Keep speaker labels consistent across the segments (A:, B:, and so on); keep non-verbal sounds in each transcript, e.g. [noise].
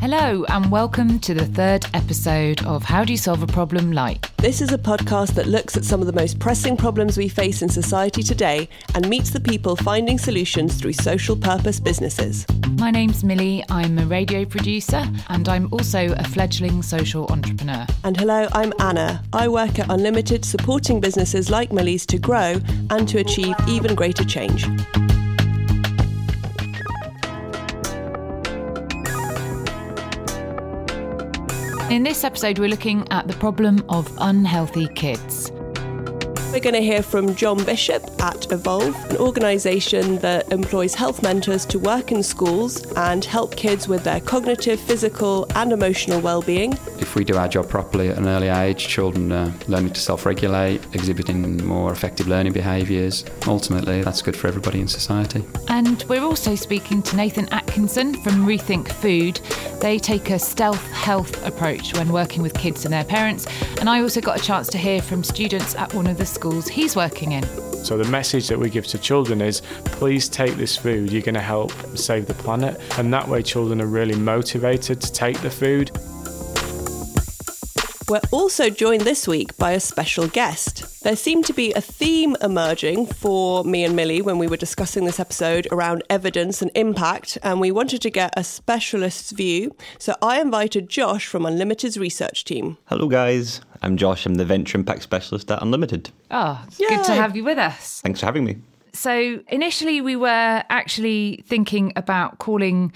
A: Hello, and welcome to the third episode of How Do You Solve a Problem Like?
B: This is a podcast that looks at some of the most pressing problems we face in society today and meets the people finding solutions through social purpose businesses.
A: My name's Millie, I'm a radio producer, and I'm also a fledgling social entrepreneur.
B: And hello, I'm Anna. I work at Unlimited supporting businesses like Millie's to grow and to achieve even greater change.
A: In this episode, we're looking at the problem of unhealthy kids.
B: We're going to hear from John Bishop at Evolve, an organisation that employs health mentors to work in schools and help kids with their cognitive, physical, and emotional well-being.
C: If we do our job properly at an early age, children are learning to self-regulate, exhibiting more effective learning behaviours. Ultimately, that's good for everybody in society.
A: And we're also speaking to Nathan Atkinson from Rethink Food. They take a stealth health approach when working with kids and their parents. And I also got a chance to hear from students at one of the schools he's working in.
D: So the message that we give to children is please take this food, you're going to help save the planet. And that way children are really motivated to take the food.
B: We're also joined this week by a special guest. There seemed to be a theme emerging for me and Millie when we were discussing this episode around evidence and impact, and we wanted to get a specialist's view. So I invited Josh from Unlimited's research team.
E: Hello, guys. I'm Josh. I'm the Venture Impact Specialist at Unlimited.
A: Oh, it's good to have you with us.
E: Thanks for having me.
A: So initially, we were actually thinking about calling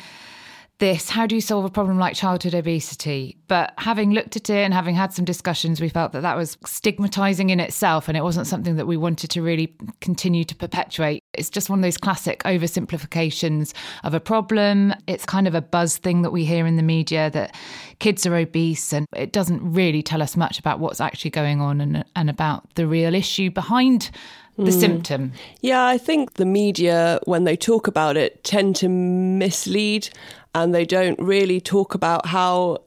A: this How Do You Solve a Problem Like Childhood Obesity? But having looked at it and having had some discussions, we felt that that was stigmatizing in itself and it wasn't something that we wanted to really continue to perpetuate. It's just one of those classic oversimplifications of a problem. It's kind of a buzz thing that we hear in the media that kids are obese and it doesn't really tell us much about what's actually going on and, and about the real issue behind the hmm. symptom.
B: Yeah, I think the media, when they talk about it, tend to mislead and they don't really talk about how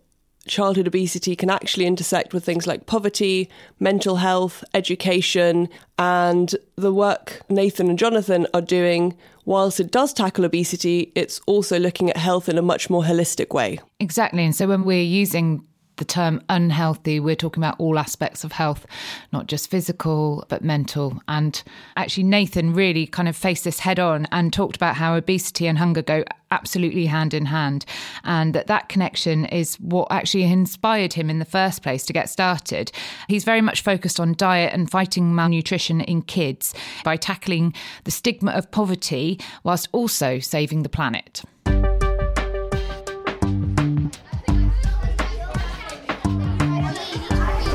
B: childhood obesity can actually intersect with things like poverty, mental health, education, and the work Nathan and Jonathan are doing. Whilst it does tackle obesity, it's also looking at health in a much more holistic way.
A: Exactly. And so when we're using the term unhealthy, we're talking about all aspects of health, not just physical, but mental. And actually, Nathan really kind of faced this head on and talked about how obesity and hunger go absolutely hand in hand. And that that connection is what actually inspired him in the first place to get started. He's very much focused on diet and fighting malnutrition in kids by tackling the stigma of poverty whilst also saving the planet.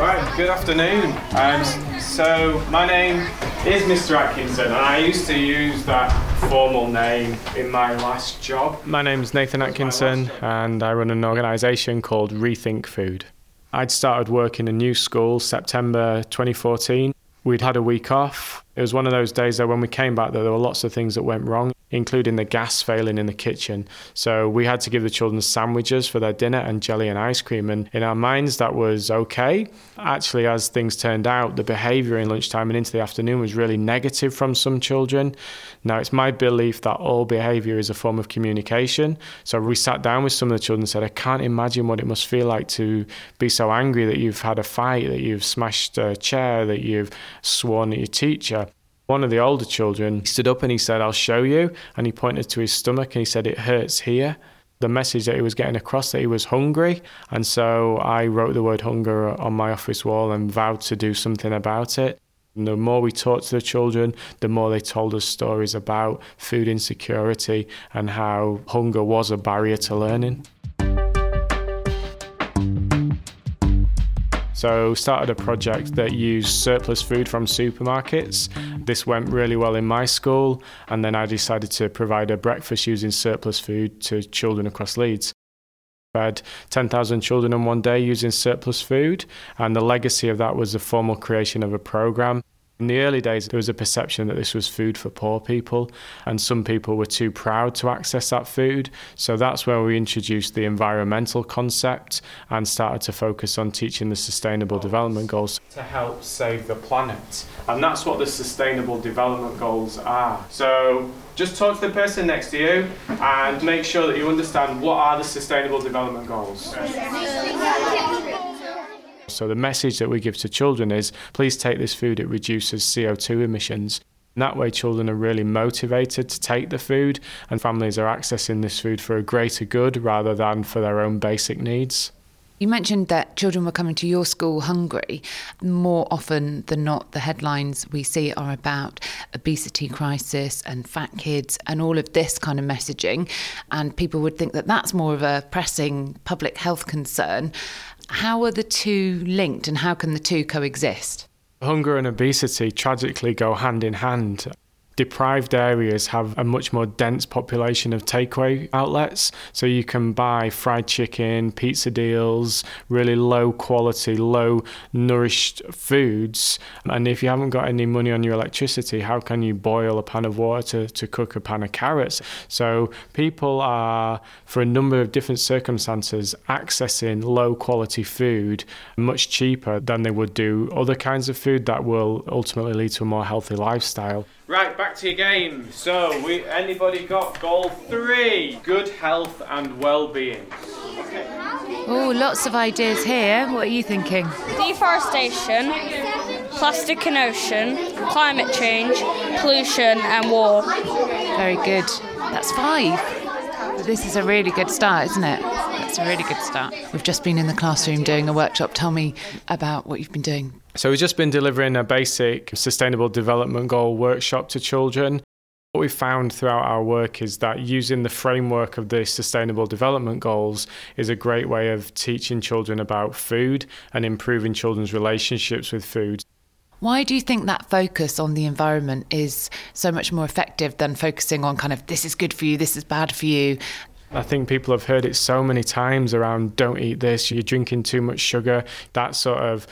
D: Right, good afternoon. Um, so, my name is Mr. Atkinson, and I used to use that formal name in my last job. My name's Nathan Atkinson, and I run an organisation called Rethink Food. I'd started work in a new school September 2014. We'd had a week off. It was one of those days that when we came back, there were lots of things that went wrong, including the gas failing in the kitchen. So we had to give the children sandwiches for their dinner and jelly and ice cream. And in our minds, that was okay. Actually, as things turned out, the behaviour in lunchtime and into the afternoon was really negative from some children. Now, it's my belief that all behaviour is a form of communication. So we sat down with some of the children and said, I can't imagine what it must feel like to be so angry that you've had a fight, that you've smashed a chair, that you've sworn at your teacher. One of the older children stood up and he said, I'll show you. And he pointed to his stomach and he said, It hurts here. The message that he was getting across that he was hungry. And so I wrote the word hunger on my office wall and vowed to do something about it. And the more we talked to the children, the more they told us stories about food insecurity and how hunger was a barrier to learning. So started a project that used surplus food from supermarkets. This went really well in my school, and then I decided to provide a breakfast using surplus food to children across Leeds. Fed 10,000 children in one day using surplus food, and the legacy of that was the formal creation of a program. In the early days, there was a perception that this was food for poor people, and some people were too proud to access that food. So that's where we introduced the environmental concept and started to focus on teaching the Sustainable Development Goals to help save the planet. And that's what the Sustainable Development Goals are. So just talk to the person next to you and make sure that you understand what are the Sustainable Development Goals. So the message that we give to children is please take this food, it reduces CO2 emissions. And that way, children are really motivated to take the food, and families are accessing this food for a greater good rather than for their own basic needs.
A: You mentioned that children were coming to your school hungry. More often than not, the headlines we see are about obesity crisis and fat kids and all of this kind of messaging. And people would think that that's more of a pressing public health concern. How are the two linked and how can the two coexist?
D: Hunger and obesity tragically go hand in hand deprived areas have a much more dense population of takeaway outlets. So you can buy fried chicken, pizza deals, really low quality, low nourished foods. And if you haven't got any money on your electricity, how can you boil a pan of water to, to cook a pan of carrots? So people are, for a number of different circumstances, accessing low quality food much cheaper than they would do other kinds of food that will ultimately lead to a more healthy lifestyle. Right, back to your game. So, we anybody got goal three? Good health and well-being.
A: Oh, lots of ideas here. What are you thinking?
F: Deforestation, plastic in ocean, climate change, pollution, and war.
A: Very good. That's five. This is a really good start, isn't it? That's a really good start. We've just been in the classroom doing a workshop. Tell me about what you've been doing.
D: So, we've just been delivering a basic sustainable development goal workshop to children. What we found throughout our work is that using the framework of the Sustainable Development Goals is a great way of teaching children about food and improving children's relationships with food.
A: Why do you think that focus on the environment is so much more effective than focusing on kind of this is good for you, this is bad for you?
D: I think people have heard it so many times around don't eat this, you're drinking too much sugar, that sort of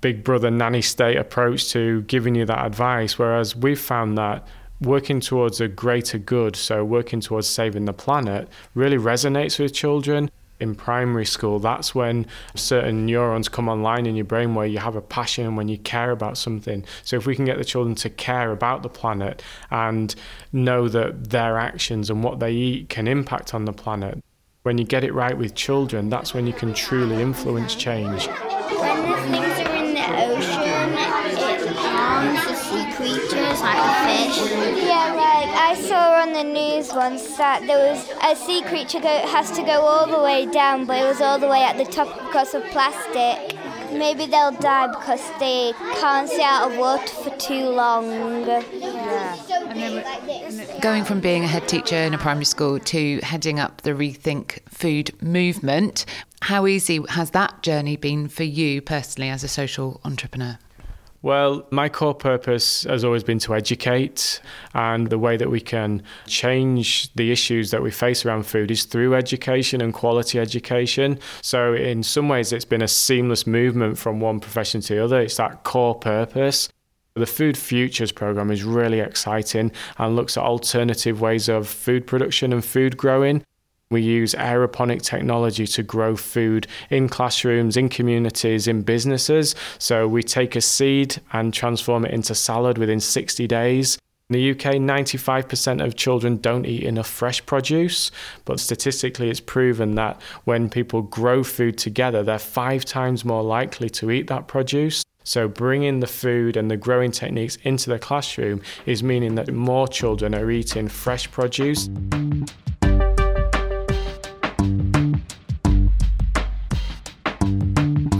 D: big brother nanny state approach to giving you that advice. Whereas we've found that working towards a greater good, so working towards saving the planet, really resonates with children. In primary school, that's when certain neurons come online in your brain where you have a passion when you care about something. So, if we can get the children to care about the planet and know that their actions and what they eat can impact on the planet, when you get it right with children, that's when you can truly influence change.
G: On the news once that there was a sea creature go, has to go all the way down, but it was all the way at the top because of plastic. Maybe they'll die because they can't stay out of water for too long.
A: Going from being a head teacher in a primary school to heading up the Rethink Food movement, how easy has that journey been for you personally as a social entrepreneur?
D: Well, my core purpose has always been to educate, and the way that we can change the issues that we face around food is through education and quality education. So, in some ways, it's been a seamless movement from one profession to the other. It's that core purpose. The Food Futures program is really exciting and looks at alternative ways of food production and food growing. We use aeroponic technology to grow food in classrooms, in communities, in businesses. So we take a seed and transform it into salad within 60 days. In the UK, 95% of children don't eat enough fresh produce, but statistically, it's proven that when people grow food together, they're five times more likely to eat that produce. So, bringing the food and the growing techniques into the classroom is meaning that more children are eating fresh produce.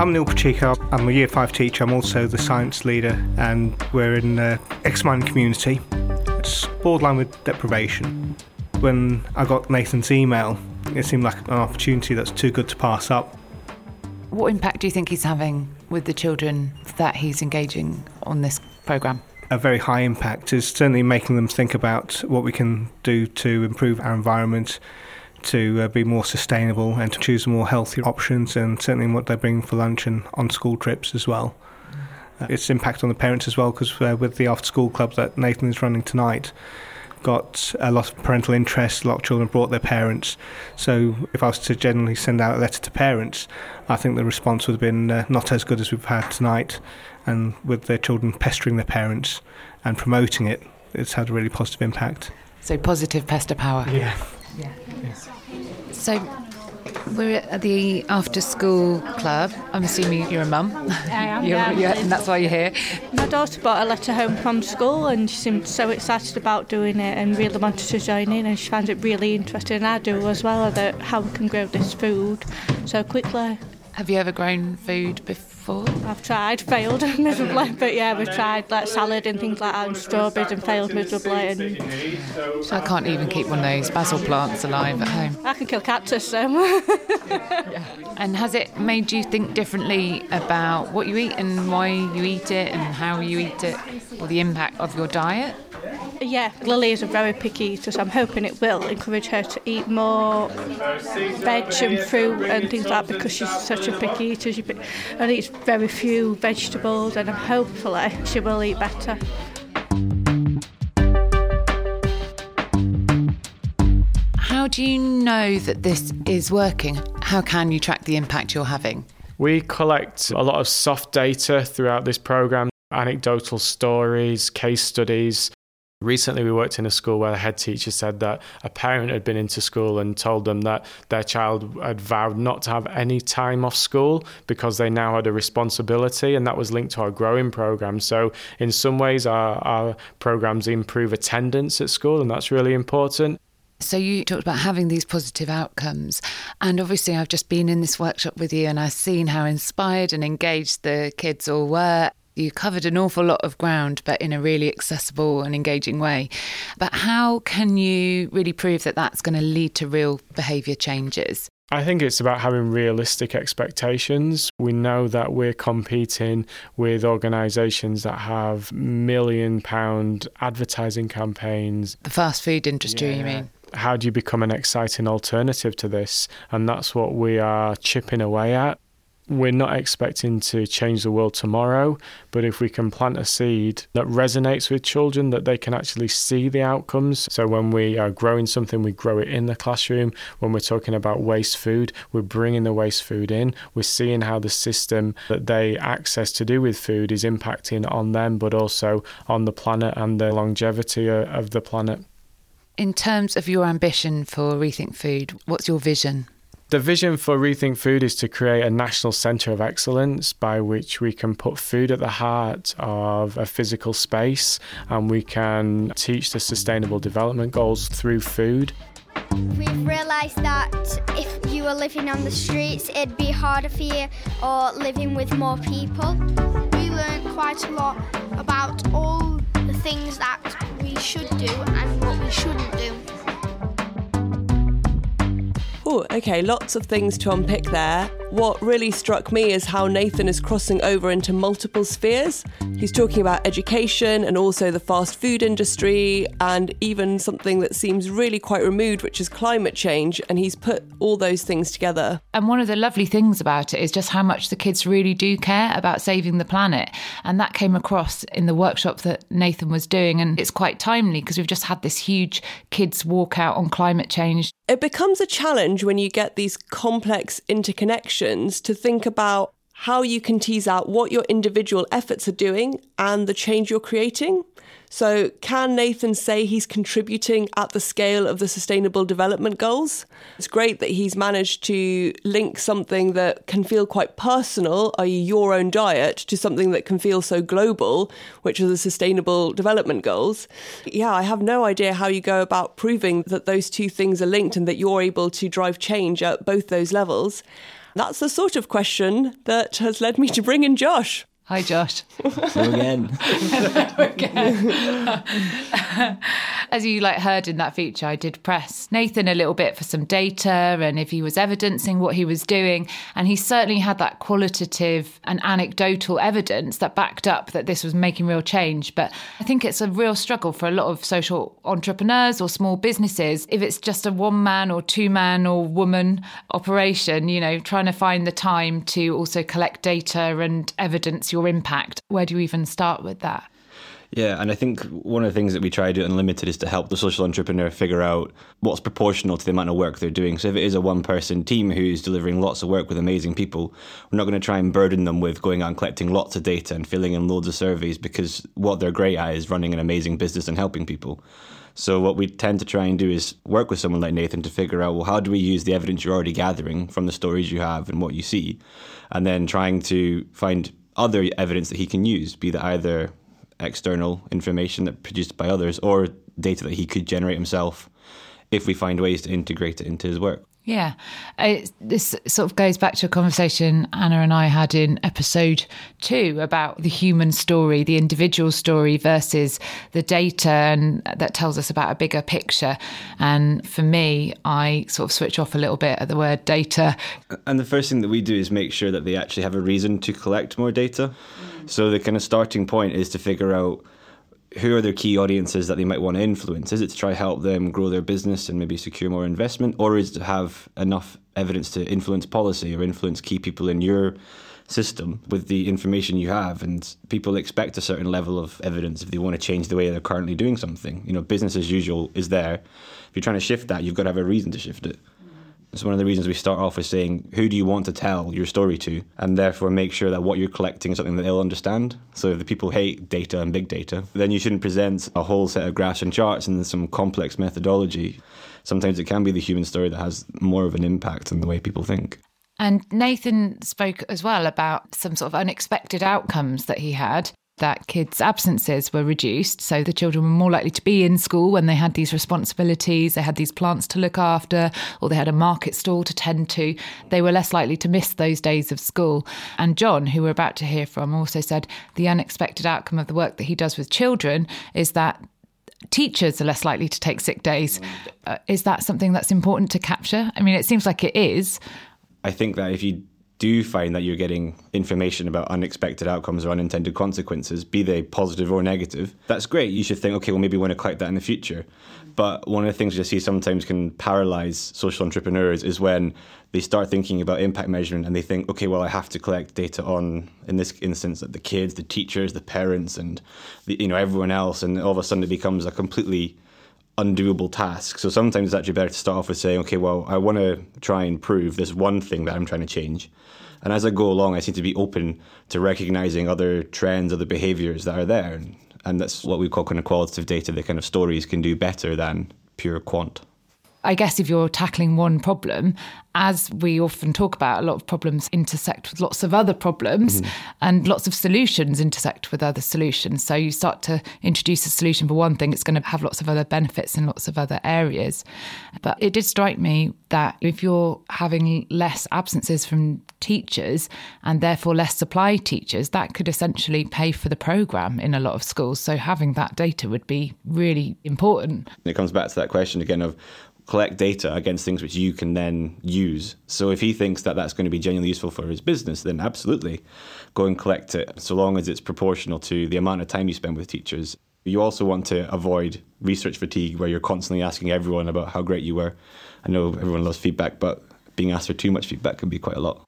H: I'm Neil Pacheco. I'm a year five teacher. I'm also the science leader, and we're in the X mining community. It's borderline with deprivation. When I got Nathan's email, it seemed like an opportunity that's too good to pass up.
A: What impact do you think he's having with the children that he's engaging on this programme?
H: A very high impact is certainly making them think about what we can do to improve our environment, to uh, be more sustainable, and to choose more healthy options, and certainly what they bring for lunch and on school trips as well. Uh, its impact on the parents as well, because uh, with the after school club that Nathan is running tonight, got a lot of parental interest. A lot of children brought their parents. So if I was to generally send out a letter to parents, I think the response would have been uh, not as good as we've had tonight. And with their children pestering their parents and promoting it, it's had a really positive impact.
A: So positive pester power.
H: Yeah.
A: Yeah. So we're at the after school club. I'm assuming you're a mum.
I: I am. [laughs]
A: You're,
I: yeah.
A: you're, and that's why you're here.
I: My daughter brought a letter home from school and she seemed so excited about doing it and really wanted to join in and she finds it really interesting. And I do as well about how we can grow this food so quickly.
A: Have you ever grown food before?
I: I've tried, failed [laughs] miserably, but yeah, we've tried like salad and things like that and strawberries and failed miserably. And
A: So I can't even keep one of those basil plants alive at home.
I: I can kill cactus, so. [laughs]
A: And has it made you think differently about what you eat and why you eat it and how you eat it or the impact of your diet?
I: Yeah, Lily is a very picky eater, so I'm hoping it will encourage her to eat more veg and fruit and things like that because she's such a picky eater. She only eats very few vegetables, and hopefully she will eat better.
A: How do you know that this is working? How can you track the impact you're having?
D: We collect a lot of soft data throughout this program, anecdotal stories, case studies. Recently, we worked in a school where the head teacher said that a parent had been into school and told them that their child had vowed not to have any time off school because they now had a responsibility, and that was linked to our growing program. So, in some ways, our, our programs improve attendance at school, and that's really important.
A: So you talked about having these positive outcomes, and obviously I've just been in this workshop with you, and I've seen how inspired and engaged the kids all were. You covered an awful lot of ground, but in a really accessible and engaging way. But how can you really prove that that's going to lead to real behaviour changes?
D: I think it's about having realistic expectations. We know that we're competing with organisations that have million pound advertising campaigns.
A: The fast food industry,
D: Yeah.
A: you mean?
D: How do you become an exciting alternative to this? And that's what we are chipping away at. We're not expecting to change the world tomorrow, but if we can plant a seed that resonates with children, that they can actually see the outcomes. So when we are growing something, we grow it in the classroom. When we're talking about waste food, we're bringing the waste food in. We're seeing how the system that they access to do with food is impacting on them, but also on the planet and the longevity of the planet.
A: In terms of your ambition for Rethink Food, what's your vision?
D: The vision for Rethink Food is to create a national centre of excellence by which we can put food at the heart of a physical space and we can teach the sustainable development goals through food.
G: We've realised that if you were living on the streets, it'd be harder for you, or living with more people.
J: We learned quite a lot about all the things that we should do and what we shouldn't do.
B: Oh, okay, lots of things to unpick there. What really struck me is how Nathan is crossing over into multiple spheres. He's talking about education and also the fast food industry, and even something that seems really quite removed, which is climate change. And he's put all those things together.
A: And one of the lovely things about it is just how much the kids really do care about saving the planet. And that came across in the workshop that Nathan was doing. And it's quite timely because we've just had this huge kids walkout on climate change.
B: It becomes a challenge when you get these complex interconnections to think about how you can tease out what your individual efforts are doing and the change you're creating. So, can Nathan say he's contributing at the scale of the Sustainable Development Goals? It's great that he's managed to link something that can feel quite personal, i.e., your own diet, to something that can feel so global, which are the Sustainable Development Goals. Yeah, I have no idea how you go about proving that those two things are linked and that you're able to drive change at both those levels. That's the sort of question that has led me to bring in Josh.
A: Hi, Josh.
E: Hello again. [laughs]
A: As you like heard in that feature, I did press Nathan a little bit for some data and if he was evidencing what he was doing. And he certainly had that qualitative and anecdotal evidence that backed up that this was making real change. But I think it's a real struggle for a lot of social entrepreneurs or small businesses. If it's just a one man or two man or woman operation, you know, trying to find the time to also collect data and evidence your impact? Where do you even start with that?
E: Yeah, and I think one of the things that we try to do at Unlimited is to help the social entrepreneur figure out what's proportional to the amount of work they're doing. So if it is a one person team who's delivering lots of work with amazing people, we're not going to try and burden them with going out and collecting lots of data and filling in loads of surveys because what they're great at is running an amazing business and helping people. So what we tend to try and do is work with someone like Nathan to figure out well how do we use the evidence you're already gathering from the stories you have and what you see, and then trying to find other evidence that he can use, be that either external information that produced by others or data that he could generate himself if we find ways to integrate it into his work.
A: Yeah. this sort of goes back to a conversation Anna and I had in episode two about the human story, the individual story versus the data, and that tells us about a bigger picture. And for me, I sort of switch off a little bit at the word data.
E: And the first thing that we do is make sure that they actually have a reason to collect more data. Mm. So the kind of starting point is to figure out who are their key audiences that they might want to influence? Is it to try help them grow their business and maybe secure more investment, or is it to have enough evidence to influence policy or influence key people in your system with the information you have? And people expect a certain level of evidence if they want to change the way they're currently doing something. You know, business as usual is there. If you're trying to shift that, you've got to have a reason to shift it. It's one of the reasons we start off with saying, who do you want to tell your story to? And therefore make sure that what you're collecting is something that they'll understand. So if the people hate data and big data, then you shouldn't present a whole set of graphs and charts and some complex methodology. Sometimes it can be the human story that has more of an impact on the way people think.
A: And Nathan spoke as well about some sort of unexpected outcomes that he had that kids' absences were reduced. So the children were more likely to be in school when they had these responsibilities, they had these plants to look after, or they had a market stall to tend to. They were less likely to miss those days of school. And John, who we're about to hear from, also said the unexpected outcome of the work that he does with children is that teachers are less likely to take sick days. Uh, is that something that's important to capture? I mean, it seems like it is.
E: I think that if you do find that you're getting information about unexpected outcomes or unintended consequences, be they positive or negative, that's great. You should think, okay, well, maybe we want to collect that in the future. But one of the things you see sometimes can paralyze social entrepreneurs is when they start thinking about impact measurement and they think, okay, well, I have to collect data on, in this instance, the kids, the teachers, the parents, and the, you know everyone else, and all of a sudden it becomes a completely undoable task. So sometimes it's actually better to start off with saying, okay, well, I want to try and prove this one thing that I'm trying to change. And as I go along, I seem to be open to recognizing other trends, other behaviors that are there. And, and that's what we call kind of qualitative data, the kind of stories can do better than pure quant.
A: I guess if you're tackling one problem, as we often talk about, a lot of problems intersect with lots of other problems, mm. and lots of solutions intersect with other solutions. So you start to introduce a solution for one thing, it's going to have lots of other benefits in lots of other areas. But it did strike me that if you're having less absences from teachers and therefore less supply teachers, that could essentially pay for the programme in a lot of schools. So having that data would be really important.
E: It comes back to that question again of collect data against things which you can then use. So if he thinks that that's going to be genuinely useful for his business, then absolutely go and collect it, so long as it's proportional to the amount of time you spend with teachers. You also want to avoid research fatigue where you're constantly asking everyone about how great you were. I know everyone loves feedback, but being asked for too much feedback can be quite a lot.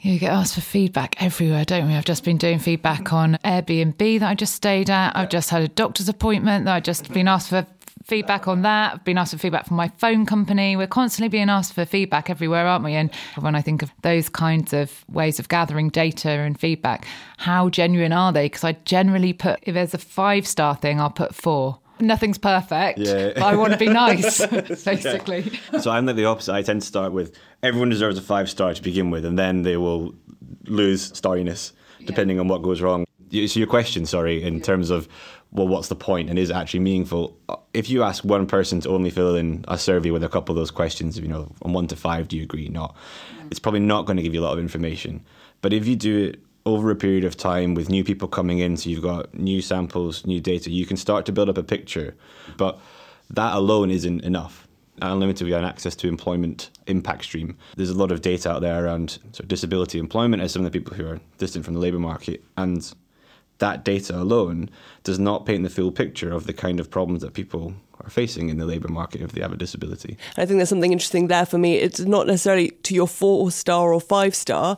A: You get asked for feedback everywhere, don't we? I've just been doing feedback on Airbnb that I just stayed at. I've just had a doctor's appointment that I've just been asked for feedback on that. I've been asked for feedback from my phone company. We're constantly being asked for feedback everywhere, aren't we? And when I think of those kinds of ways of gathering data and feedback, how genuine are they? Because I generally put, if there's a five star thing, I'll put four nothing's perfect. Yeah. I want to be nice, [laughs] basically.
E: Yeah. So I'm like the opposite. I tend to start with everyone deserves a five star to begin with, and then they will lose starriness depending yeah. on what goes wrong. So your question, sorry, in terms of well, what's the point and is it actually meaningful? Uh, if you ask one person to only fill in a survey with a couple of those questions, you know, on one to five, do you agree? Not. Mm. It's probably not going to give you a lot of information. But if you do it over a period of time with new people coming in, so you've got new samples, new data, you can start to build up a picture. But that alone isn't enough. Unlimited, we have access to employment impact stream. There's a lot of data out there around sort of disability employment as some of the people who are distant from the labour market. And that data alone does not paint the full picture of the kind of problems that people are facing in the labour market if they have a disability.
B: I think there's something interesting there for me. It's not necessarily to your four star or five star.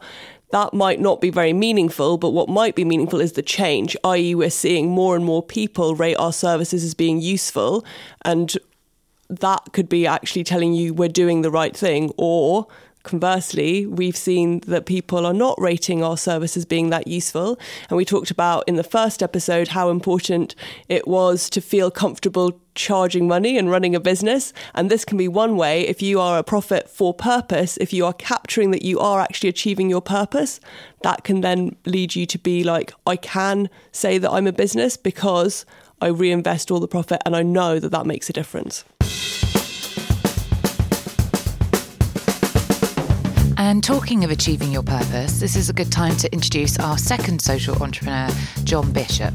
B: that might not be very meaningful, but what might be meaningful is the change, i.e., we're seeing more and more people rate our services as being useful, and that could be actually telling you we're doing the right thing, or conversely, we've seen that people are not rating our service as being that useful. And we talked about in the first episode how important it was to feel comfortable charging money and running a business. And this can be one way if you are a profit for purpose, if you are capturing that you are actually achieving your purpose, that can then lead you to be like, I can say that I'm a business because I reinvest all the profit and I know that that makes a difference.
A: And talking of achieving your purpose, this is a good time to introduce our second social entrepreneur, John Bishop.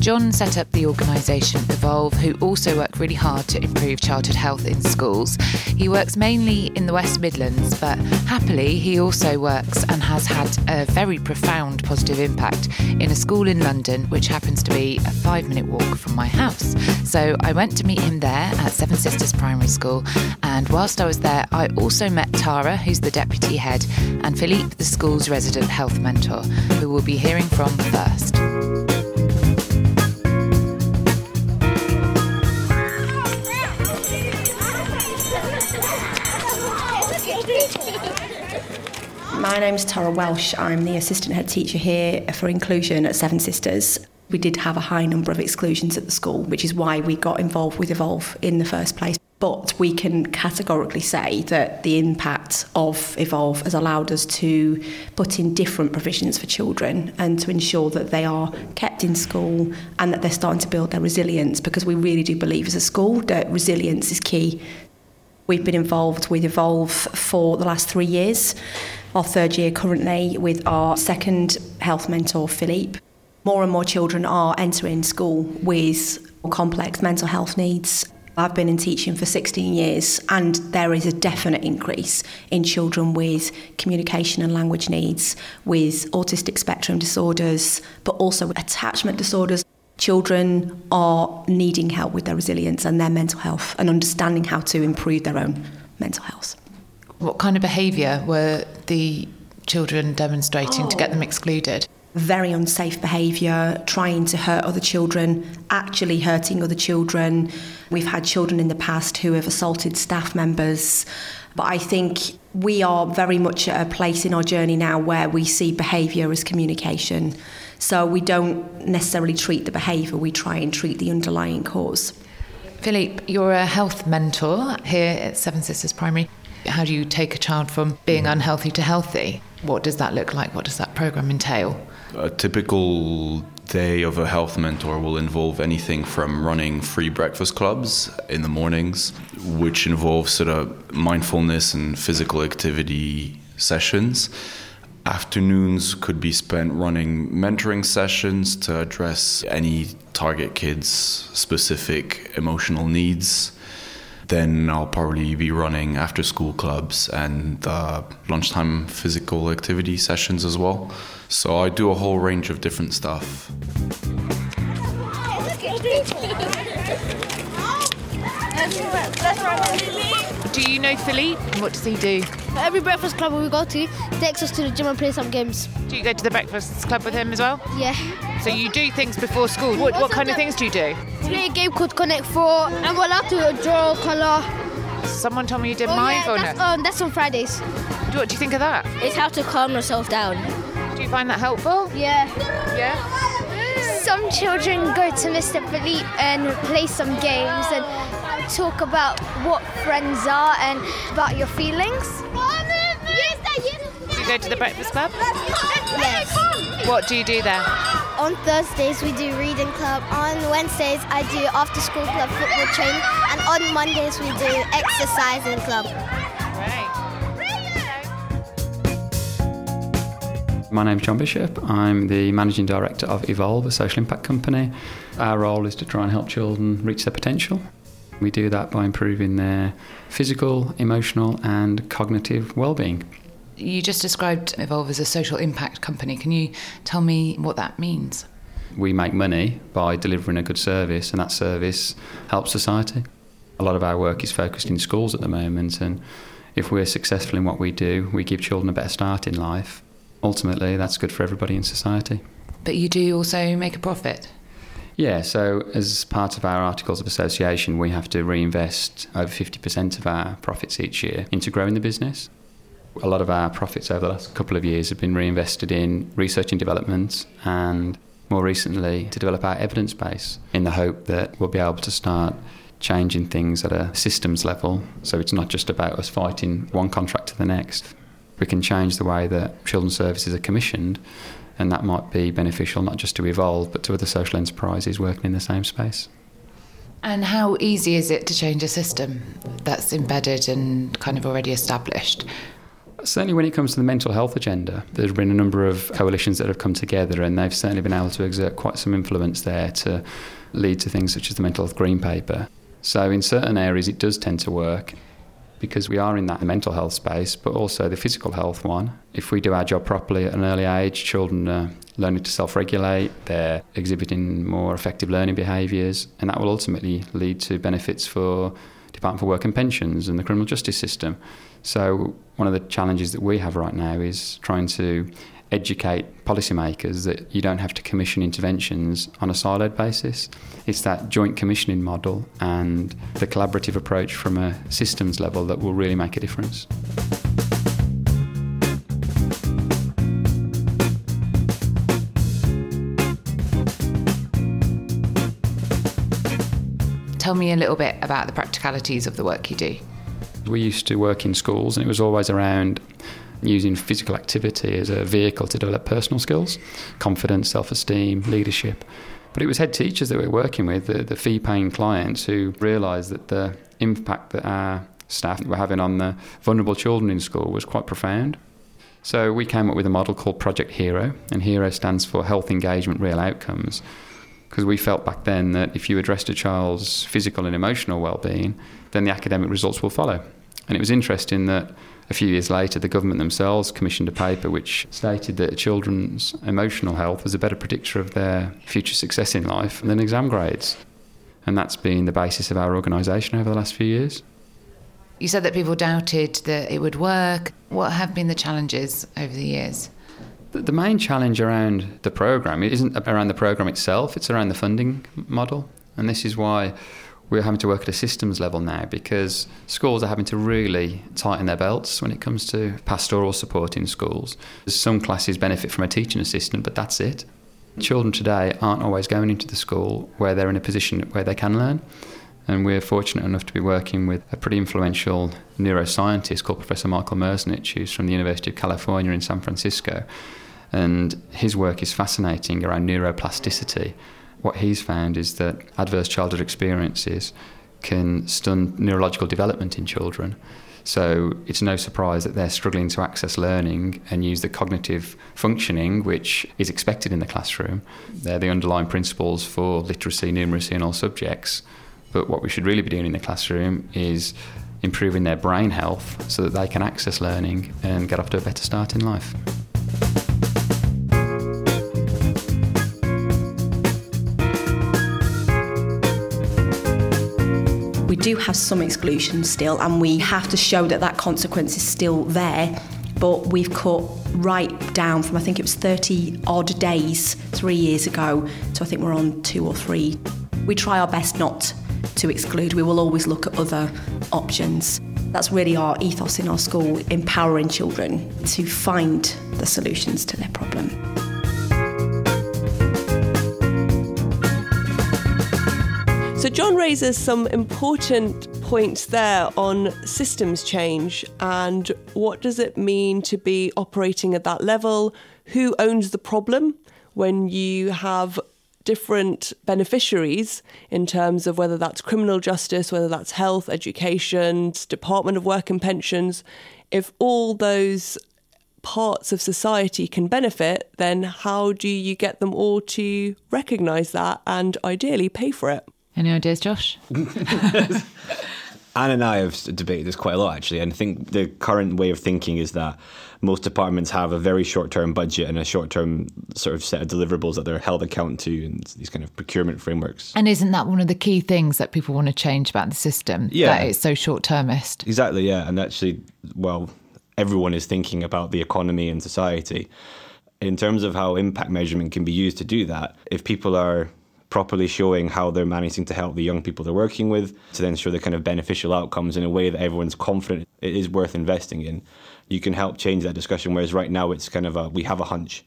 A: John set up the organisation Evolve, who also work really hard to improve childhood health in schools. He works mainly in the West Midlands, but happily, he also works and has had a very profound positive impact in a school in London, which happens to be a five minute walk from my house. So I went to meet him there at Seven Sisters Primary School, and whilst I was there, I also met Tara, who's the deputy head, and Philippe, the school's resident health mentor, who we'll be hearing from first.
K: My name's Tara Welsh. I'm the assistant head teacher here for inclusion at Seven Sisters. We did have a high number of exclusions at the school, which is why we got involved with Evolve in the first place. But we can categorically say that the impact of Evolve has allowed us to put in different provisions for children and to ensure that they are kept in school and that they're starting to build their resilience because we really do believe as a school that resilience is key. We've been involved with Evolve for the last three years, our third year currently with our second health mentor, Philippe. More and more children are entering school with complex mental health needs. I've been in teaching for 16 years, and there is a definite increase in children with communication and language needs, with autistic spectrum disorders, but also attachment disorders. Children are needing help with their resilience and their mental health and understanding how to improve their own mental health.
A: What kind of behaviour were the children demonstrating oh. to get them oh. excluded?
K: very unsafe behaviour, trying to hurt other children, actually hurting other children. We've had children in the past who have assaulted staff members. But I think we are very much at a place in our journey now where we see behaviour as communication. So we don't necessarily treat the behaviour, we try and treat the underlying cause.
A: Philippe, you're a health mentor here at Seven Sisters Primary. How do you take a child from being mm-hmm. unhealthy to healthy? What does that look like? What does that program entail?
L: A typical day of a health mentor will involve anything from running free breakfast clubs in the mornings, which involves sort of mindfulness and physical activity sessions. Afternoons could be spent running mentoring sessions to address any target kids' specific emotional needs then I'll probably be running after school clubs and uh, lunchtime physical activity sessions as well. So I do a whole range of different stuff. [laughs]
A: Do you know Philippe? What does he do?
J: Every breakfast club we go to, he takes us to the gym and play some games.
A: Do you go to the breakfast club with him as well?
J: Yeah.
A: So you do things before school. What, what kind of things do you do?
J: Play a game called Connect Four, and we're allowed to draw colour.
A: Someone told me you did
J: oh,
A: mindfulness.
J: Yeah, that's, um, that's on Fridays.
A: What do you think of that?
J: It's how to calm yourself down.
A: Do you find that helpful?
J: Yeah.
A: Yeah.
G: Some children go to Mr. Philippe and play some games and talk about what friends are and about your feelings.
A: Do you go to the breakfast club?
G: Yes.
A: What do you do there?
G: On Thursdays we do reading club. On Wednesdays I do after school club football training, and on Mondays we do exercising club.
C: My name's John Bishop. I'm the Managing Director of Evolve, a social impact company. Our role is to try and help children reach their potential. We do that by improving their physical, emotional, and cognitive well-being.
A: You just described Evolve as a social impact company. Can you tell me what that means?
C: We make money by delivering a good service, and that service helps society. A lot of our work is focused in schools at the moment, and if we're successful in what we do, we give children a better start in life. Ultimately, that's good for everybody in society.
A: But you do also make a profit.
C: Yeah, so as part of our Articles of Association, we have to reinvest over 50% of our profits each year into growing the business. A lot of our profits over the last couple of years have been reinvested in research and development and more recently to develop our evidence base in the hope that we'll be able to start changing things at a systems level. So it's not just about us fighting one contract to the next. We can change the way that children's services are commissioned, and that might be beneficial not just to Evolve but to other social enterprises working in the same space.
A: And how easy is it to change a system that's embedded and kind of already established?
C: Certainly, when it comes to the mental health agenda, there's been a number of coalitions that have come together, and they've certainly been able to exert quite some influence there to lead to things such as the Mental Health Green Paper. So, in certain areas, it does tend to work because we are in that mental health space, but also the physical health one. If we do our job properly at an early age, children are learning to self regulate, they're exhibiting more effective learning behaviours, and that will ultimately lead to benefits for Department for Work and Pensions and the criminal justice system. So, one of the challenges that we have right now is trying to educate policymakers that you don't have to commission interventions on a siloed basis. It's that joint commissioning model and the collaborative approach from a systems level that will really make a difference.
A: Tell me a little bit about the practicalities of the work you do.
C: We used to work in schools, and it was always around using physical activity as a vehicle to develop personal skills, confidence, self esteem, leadership. But it was head teachers that we were working with, the, the fee paying clients, who realised that the impact that our staff were having on the vulnerable children in school was quite profound. So we came up with a model called Project Hero, and Hero stands for Health Engagement Real Outcomes because we felt back then that if you addressed a child's physical and emotional well-being, then the academic results will follow. And it was interesting that a few years later, the government themselves commissioned a paper which stated that children's emotional health was a better predictor of their future success in life than exam grades. And that's been the basis of our organisation over the last few years.
A: You said that people doubted that it would work. What have been the challenges over the years?
C: The main challenge around the program isn't around the program itself, it's around the funding model. And this is why we're having to work at a systems level now because schools are having to really tighten their belts when it comes to pastoral support in schools. Some classes benefit from a teaching assistant, but that's it. Children today aren't always going into the school where they're in a position where they can learn. And we're fortunate enough to be working with a pretty influential neuroscientist called Professor Michael Merzenich, who's from the University of California in San Francisco. And his work is fascinating around neuroplasticity. What he's found is that adverse childhood experiences can stun neurological development in children. So it's no surprise that they're struggling to access learning and use the cognitive functioning which is expected in the classroom. They're the underlying principles for literacy, numeracy, and all subjects. But what we should really be doing in the classroom is improving their brain health so that they can access learning and get off to a better start in life.
K: Do have some exclusions still, and we have to show that that consequence is still there. But we've cut right down from I think it was 30 odd days three years ago to I think we're on two or three. We try our best not to exclude. We will always look at other options. That's really our ethos in our school, empowering children to find the solutions to their problem.
B: So, John raises some important points there on systems change and what does it mean to be operating at that level? Who owns the problem when you have different beneficiaries in terms of whether that's criminal justice, whether that's health, education, Department of Work and Pensions? If all those parts of society can benefit, then how do you get them all to recognise that and ideally pay for it?
A: Any ideas, Josh? [laughs]
E: Anne and I have debated this quite a lot, actually, and I think the current way of thinking is that most departments have a very short-term budget and a short-term sort of set of deliverables that they're held account to, and these kind of procurement frameworks.
A: And isn't that one of the key things that people want to change about the system?
E: Yeah.
A: that it's so short-termist.
E: Exactly, yeah, and actually, well, everyone is thinking about the economy and society. In terms of how impact measurement can be used to do that, if people are properly showing how they're managing to help the young people they're working with to then show the kind of beneficial outcomes in a way that everyone's confident it is worth investing in, you can help change that discussion. Whereas right now it's kind of a we have a hunch,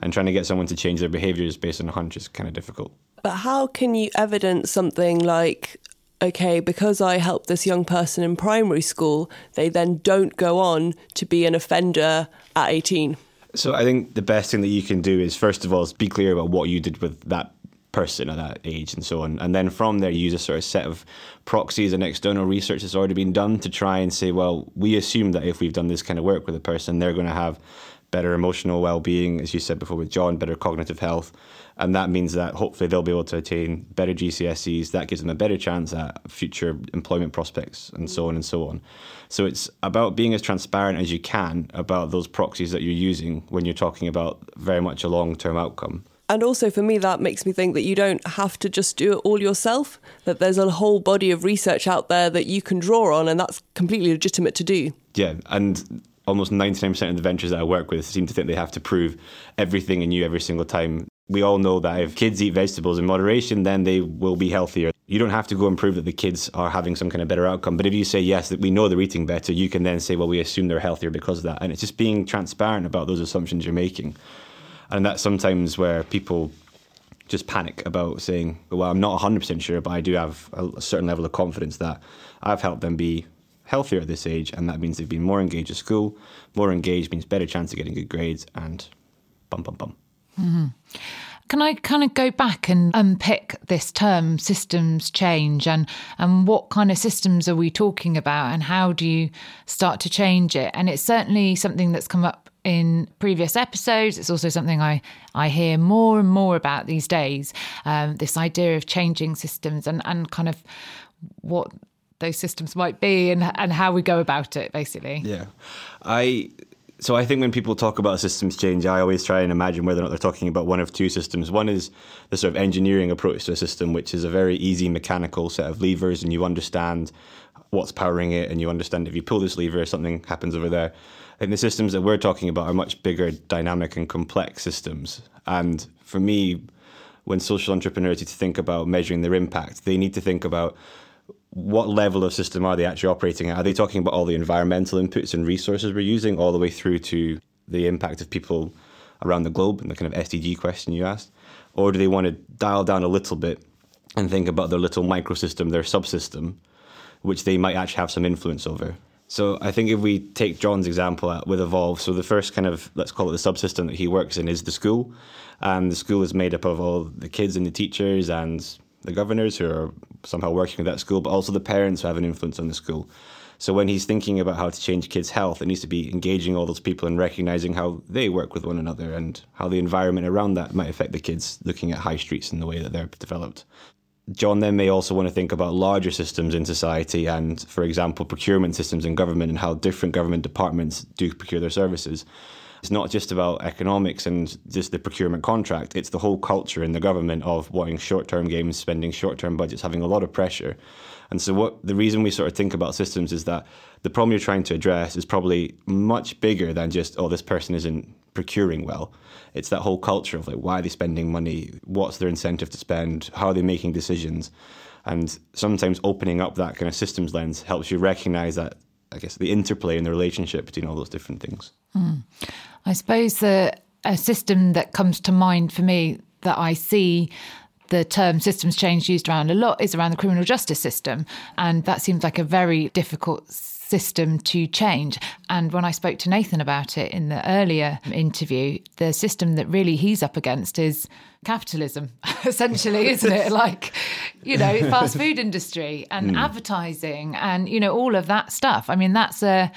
E: and trying to get someone to change their behaviours based on a hunch is kind of difficult.
B: But how can you evidence something like, okay, because I helped this young person in primary school, they then don't go on to be an offender at 18?
E: So I think the best thing that you can do is first of all is be clear about what you did with that person at that age and so on. And then from there, use a sort of set of proxies and external research that's already been done to try and say, well, we assume that if we've done this kind of work with a person, they're going to have better emotional well-being, as you said before with John, better cognitive health, and that means that hopefully they'll be able to attain better GCSEs. That gives them a better chance at future employment prospects, and so on and so on. So it's about being as transparent as you can about those proxies that you're using when you're talking about very much a long-term outcome.
B: And also for me, that makes me think that you don't have to just do it all yourself, that there's a whole body of research out there that you can draw on, and that's completely legitimate to do.
E: Yeah, and almost 99% of the ventures that I work with seem to think they have to prove everything you every single time. We all know that if kids eat vegetables in moderation, then they will be healthier. You don't have to go and prove that the kids are having some kind of better outcome. But if you say, yes, that we know they're eating better, you can then say, well, we assume they're healthier because of that. And it's just being transparent about those assumptions you're making. And that's sometimes where people just panic about saying, well, I'm not 100% sure, but I do have a certain level of confidence that I've helped them be healthier at this age, and that means they've been more engaged at school. More engaged means better chance of getting good grades, and bum bum bum.
A: Mm-hmm. Can I kind of go back and unpick this term systems change and and what kind of systems are we talking about and how do you start to change it? And it's certainly something that's come up in previous episodes. It's also something I, I hear more and more about these days. Um, this idea of changing systems and, and kind of what those systems might be and and how we go about it basically
E: yeah i so I think when people talk about systems change, I always try and imagine whether or not they're talking about one of two systems. One is the sort of engineering approach to a system, which is a very easy mechanical set of levers, and you understand what's powering it, and you understand if you pull this lever, something happens over there. And the systems that we're talking about are much bigger, dynamic, and complex systems. And for me, when social entrepreneurs need to think about measuring their impact, they need to think about what level of system are they actually operating at? Are they talking about all the environmental inputs and resources we're using, all the way through to the impact of people around the globe and the kind of SDG question you asked? Or do they want to dial down a little bit and think about their little microsystem, their subsystem, which they might actually have some influence over? So I think if we take John's example with Evolve, so the first kind of, let's call it the subsystem that he works in is the school. And the school is made up of all the kids and the teachers and the governors who are somehow working with that school, but also the parents who have an influence on the school. So when he's thinking about how to change kids' health, it needs to be engaging all those people and recognizing how they work with one another and how the environment around that might affect the kids looking at high streets and the way that they're developed. John then may also want to think about larger systems in society and, for example, procurement systems in government and how different government departments do procure their services. It's not just about economics and just the procurement contract. It's the whole culture in the government of wanting short-term gains, spending short-term budgets, having a lot of pressure. And so, what the reason we sort of think about systems is that the problem you're trying to address is probably much bigger than just oh, this person isn't procuring well. It's that whole culture of like why are they spending money, what's their incentive to spend, how are they making decisions, and sometimes opening up that kind of systems lens helps you recognize that I guess the interplay and the relationship between all those different things.
A: Mm. I suppose the a system that comes to mind for me that I see the term systems change used around a lot is around the criminal justice system. And that seems like a very difficult system to change. And when I spoke to Nathan about it in the earlier interview, the system that really he's up against is capitalism, [laughs] essentially, isn't it? [laughs] Like, you know, fast food industry and mm. advertising and, you know, all of that stuff. I mean, that's a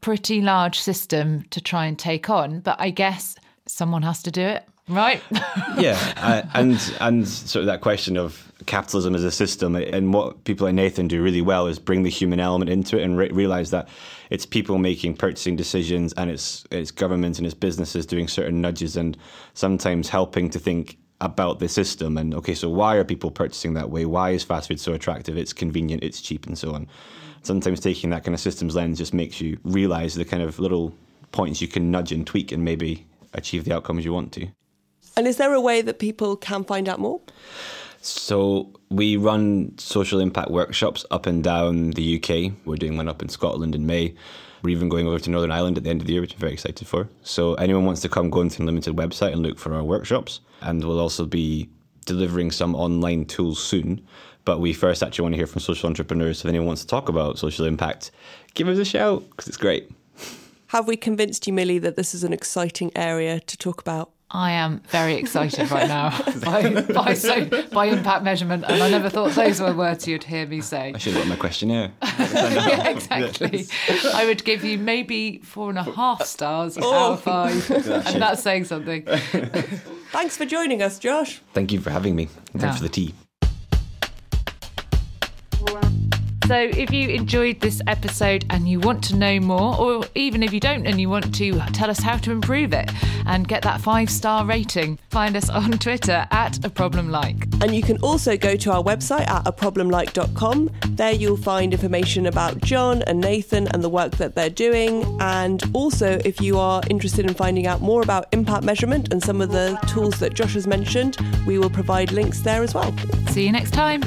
A: pretty large system to try and take on, but I guess someone has to do it, right? [laughs]
E: yeah, and and sort of that question of capitalism as a system, and what people like Nathan do really well is bring the human element into it and re- realize that it's people making purchasing decisions, and it's it's governments and it's businesses doing certain nudges, and sometimes helping to think about the system and okay so why are people purchasing that way why is fast food so attractive it's convenient it's cheap and so on sometimes taking that kind of systems lens just makes you realize the kind of little points you can nudge and tweak and maybe achieve the outcomes you want to.
B: And is there a way that people can find out more?
E: So we run social impact workshops up and down the UK. We're doing one up in Scotland in May. We're even going over to Northern Ireland at the end of the year, which I'm very excited for. So anyone wants to come, go onto limited website and look for our workshops. And we'll also be delivering some online tools soon. But we first actually want to hear from social entrepreneurs. So if anyone wants to talk about social impact, give us a shout because it's great.
B: Have we convinced you, Millie, that this is an exciting area to talk about?
A: I am very excited right now [laughs] by, by, so, by impact measurement, and I never thought those were words you'd hear me say.
E: I should have got my questionnaire. [laughs]
A: yeah, exactly. I would give you maybe four and a half stars
B: Oh.
A: out of five, [laughs] and that's saying something.
B: Thanks for joining us, Josh.
E: Thank you for having me. Thanks
A: Yeah.
E: for the tea.
A: So, if you enjoyed this episode and you want to know more, or even if you don't and you want to tell us how to improve it and get that five star rating, find us on [laughs] Twitter at a problem like.
B: And you can also go to our website at aproblemlike.com. There you'll find information about John and Nathan and the work that they're doing. And also, if you are interested in finding out more about impact measurement and some of the tools that Josh has mentioned, we will provide links there as well.
A: See you next time.